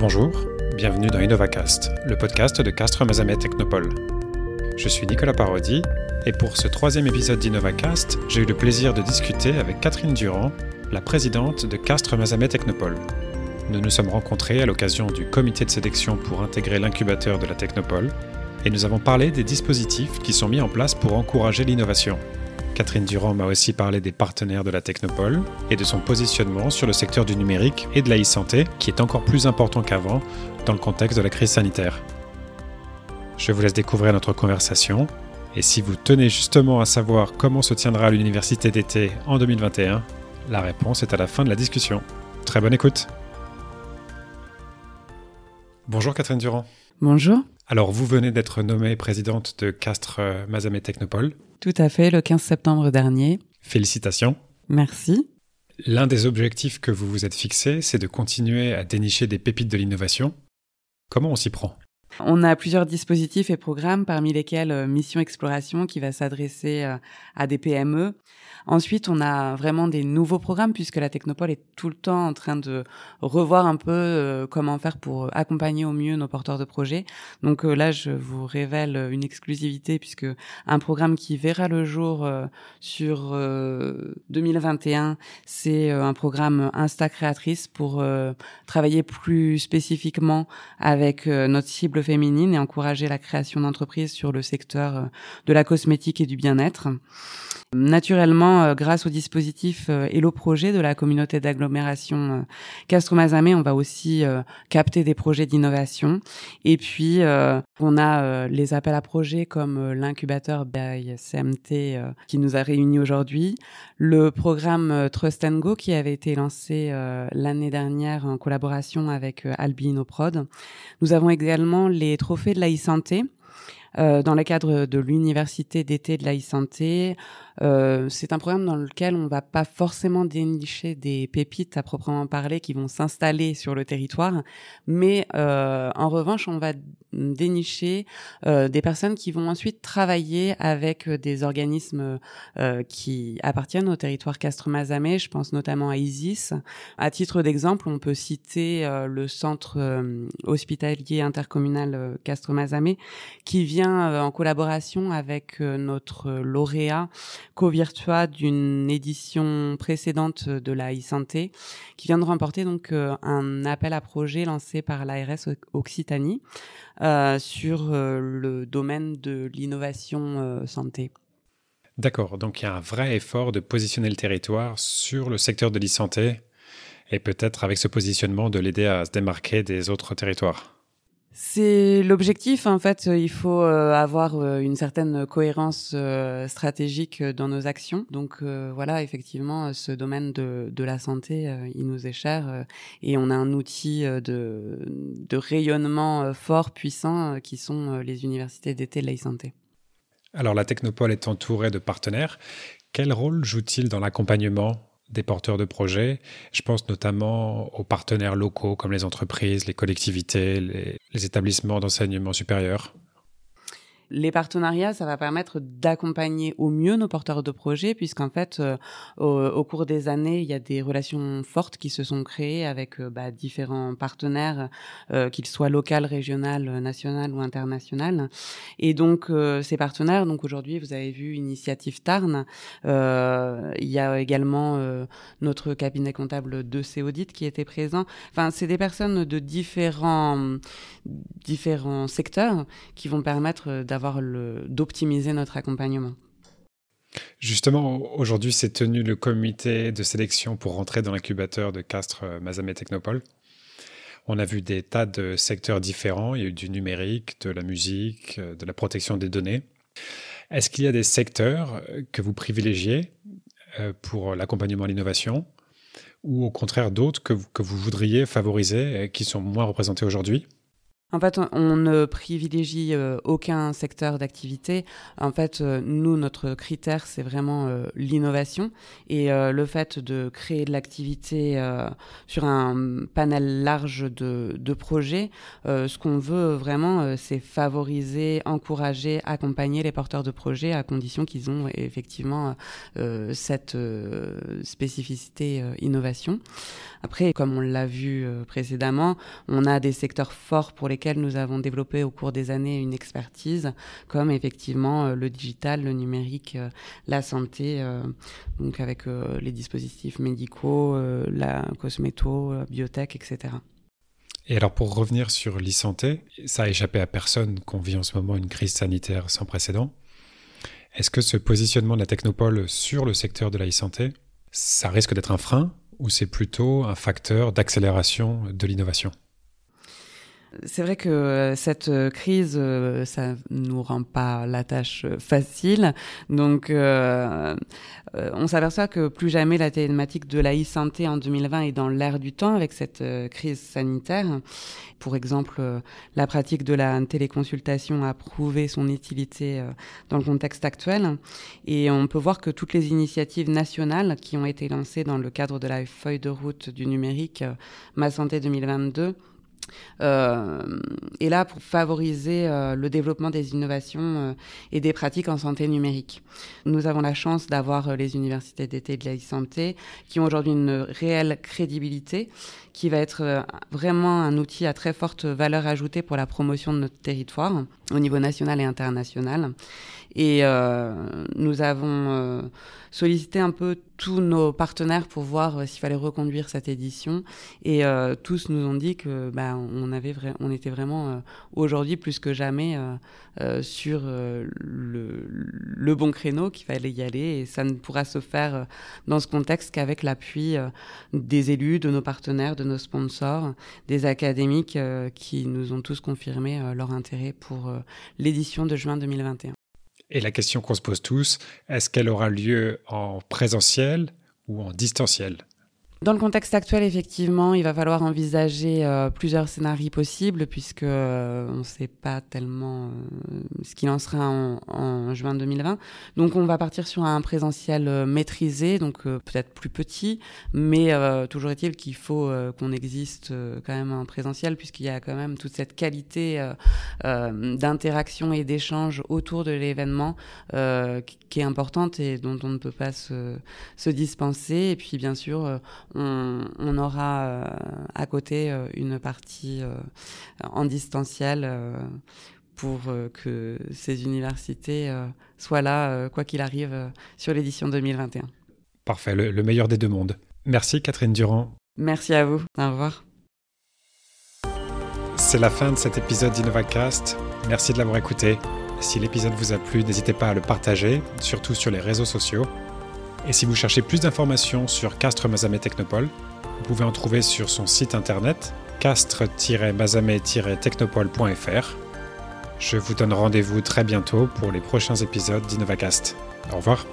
Bonjour, bienvenue dans InnovaCast, le podcast de Castres Mazamet Technopole. Je suis Nicolas Parodi et pour ce troisième épisode d'InnovaCast, j'ai eu le plaisir de discuter avec Catherine Durand, la présidente de Castres Mazamet Technopole. Nous nous sommes rencontrés à l'occasion du comité de sélection pour intégrer l'incubateur de la Technopole et nous avons parlé des dispositifs qui sont mis en place pour encourager l'innovation. Catherine Durand m'a aussi parlé des partenaires de la Technopole et de son positionnement sur le secteur du numérique et de la e-santé, qui est encore plus important qu'avant dans le contexte de la crise sanitaire. Je vous laisse découvrir notre conversation, et si vous tenez justement à savoir comment se tiendra l'université d'été en 2021, la réponse est à la fin de la discussion. Très bonne écoute Bonjour Catherine Durand. Bonjour. Alors, vous venez d'être nommée présidente de Castres Mazamet Technopole. Tout à fait, le 15 septembre dernier. Félicitations. Merci. L'un des objectifs que vous vous êtes fixé, c'est de continuer à dénicher des pépites de l'innovation. Comment on s'y prend? On a plusieurs dispositifs et programmes, parmi lesquels euh, Mission Exploration qui va s'adresser euh, à des PME. Ensuite, on a vraiment des nouveaux programmes puisque la Technopole est tout le temps en train de revoir un peu euh, comment faire pour accompagner au mieux nos porteurs de projets. Donc là, je vous révèle une exclusivité puisque un programme qui verra le jour sur 2021, c'est un programme Insta Créatrice pour travailler plus spécifiquement avec notre cible féminine et encourager la création d'entreprises sur le secteur euh, de la cosmétique et du bien-être. Naturellement, euh, grâce au dispositif euh, Hello Projet de la communauté d'agglomération Castro-Mazamet, on va aussi capter des projets d'innovation. Et puis, on a les appels à projets comme l'incubateur by CMT qui nous a réunis aujourd'hui, le programme Trust and Go qui avait été lancé l'année dernière en collaboration avec Albino Prod. Nous avons également les trophées de la e-santé. Euh, dans le cadre de l'université d'été de la e-santé, euh, c'est un programme dans lequel on va pas forcément dénicher des pépites à proprement parler qui vont s'installer sur le territoire, mais euh, en revanche, on va dénicher euh, des personnes qui vont ensuite travailler avec des organismes euh, qui appartiennent au territoire Castres-Mazamet. Je pense notamment à ISIS. À titre d'exemple, on peut citer euh, le centre hospitalier intercommunal Castres-Mazamet qui vient en collaboration avec notre lauréat co-virtua d'une édition précédente de la e-santé, qui vient de remporter donc euh, un appel à projet lancé par l'ARS Occitanie euh, sur euh, le domaine de l'innovation santé. D'accord, donc il y a un vrai effort de positionner le territoire sur le secteur de l'e-santé et peut-être avec ce positionnement de l'aider à se démarquer des autres territoires. C'est l'objectif. En fait, il faut euh, avoir euh, une certaine cohérence euh, stratégique dans nos actions. Donc voilà, effectivement, ce domaine de, la santé, il nous est cher et on a un outil de, de rayonnement fort, puissant, qui sont les universités d'été de la santé. Alors la Technopole est entourée de partenaires. Quel rôle joue-t-il dans l'accompagnement? Des porteurs de projets. Je pense notamment aux partenaires locaux comme les entreprises, les collectivités, les, établissements d'enseignement supérieur. Les partenariats, ça va permettre d'accompagner au mieux nos porteurs de projets, puisqu'en fait, euh, au, cours des années, il y a des relations fortes qui se sont créées avec euh, bah, différents partenaires, euh, qu'ils soient locaux, régional, national ou international. Et donc, ces partenaires, donc aujourd'hui, vous avez vu Initiative Tarn. il y a également notre cabinet comptable de Céaudit qui était présent. Enfin, c'est des personnes de différents différents secteurs qui vont permettre d'avoir d'optimiser notre accompagnement. Justement, aujourd'hui, s'est tenu le comité de sélection pour rentrer dans l'incubateur de Castres euh, Mazamet Technopole. On a vu des tas de secteurs différents. Il y a eu du numérique, de la musique, euh, de la protection des données. Est-ce qu'il y a des secteurs euh, que vous privilégiez pour l'accompagnement à l'innovation ou au contraire d'autres que, que vous voudriez favoriser qui sont moins représentés aujourd'hui? En fait, on ne privilégie euh, aucun secteur d'activité. En fait, euh, nous, notre critère, c'est vraiment euh, l'innovation et le fait de créer de l'activité sur un panel large de, de projets. ce qu'on veut vraiment, c'est favoriser, encourager, accompagner les porteurs de projets à condition qu'ils ont effectivement cette spécificité innovation. Après, comme on l'a vu précédemment, on a des secteurs forts pour les nous avons développé au cours des années une expertise, comme effectivement euh, le digital, le numérique, euh, la santé, euh, donc avec les dispositifs médicaux, la cosméto, biotech, etc. Et alors pour revenir sur l'e-santé, ça a échappé à personne qu'on vit en ce moment une crise sanitaire sans précédent. Est-ce que ce positionnement de la technopole sur le secteur de la e-santé, ça risque d'être un frein ou c'est plutôt un facteur d'accélération de l'innovation? C'est vrai que euh, cette euh, crise, euh, ça nous rend pas la tâche facile. Donc, on s'aperçoit que plus jamais la thématique de la e-santé en 2020 est dans l'air du temps avec cette crise sanitaire. Pour exemple, la pratique de la téléconsultation a prouvé son utilité dans le contexte actuel. Et on peut voir que toutes les initiatives nationales qui ont été lancées dans le cadre de la feuille de route du numérique Ma Santé 2022 euh, et là pour favoriser euh, le développement des innovations euh, et des pratiques en santé numérique. Nous avons la chance d'avoir les universités d'été de la santé qui ont aujourd'hui une réelle crédibilité, qui va être vraiment un outil à très forte valeur ajoutée pour la promotion de notre territoire au niveau national et international. Et nous avons sollicité un peu tous nos partenaires pour voir euh, s'il fallait reconduire cette édition. Et euh, tous nous ont dit que bah, on, avait on était vraiment euh, aujourd'hui plus que jamais sur le, le, bon créneau, qu'il fallait y aller. Et ça ne pourra se faire dans ce contexte qu'avec l'appui des élus, de nos partenaires, de nos sponsors, des académiques qui nous ont tous confirmé leur intérêt pour l'édition de juin 2021. Et la question qu'on se pose tous, est-ce qu'elle aura lieu en présentiel ou en distanciel? Dans le contexte actuel, effectivement, il va falloir envisager euh, plusieurs scénarios possibles puisque euh, on ne sait pas tellement euh, ce qu'il en sera en, juin 2020. Donc, on va partir sur un présentiel maîtrisé, donc peut-être plus petit, mais toujours est-il qu'il faut qu'on existe quand même en présentiel puisqu'il y a quand même toute cette qualité d'interaction et d'échange autour de l'événement qui est importante et dont on ne peut pas se, se dispenser. Et puis, bien sûr, on, aura euh, à côté euh, une partie euh, en distanciel pour que ces universités soient là, quoi qu'il arrive, sur l'édition 2021. Parfait, le, le, meilleur des deux mondes. Merci Catherine Durand. Merci à vous. Au revoir. C'est la fin de cet épisode d'InnovaCast. Merci de l'avoir écouté. Si l'épisode vous a plu, n'hésitez pas à le partager, surtout sur les réseaux sociaux. Et si vous cherchez plus d'informations sur Castres Mazamet Technopole, vous pouvez en trouver sur son site internet castres-mazamet-technopole.fr. Je vous donne rendez-vous très bientôt pour les prochains épisodes d'InnovaCast. Au revoir.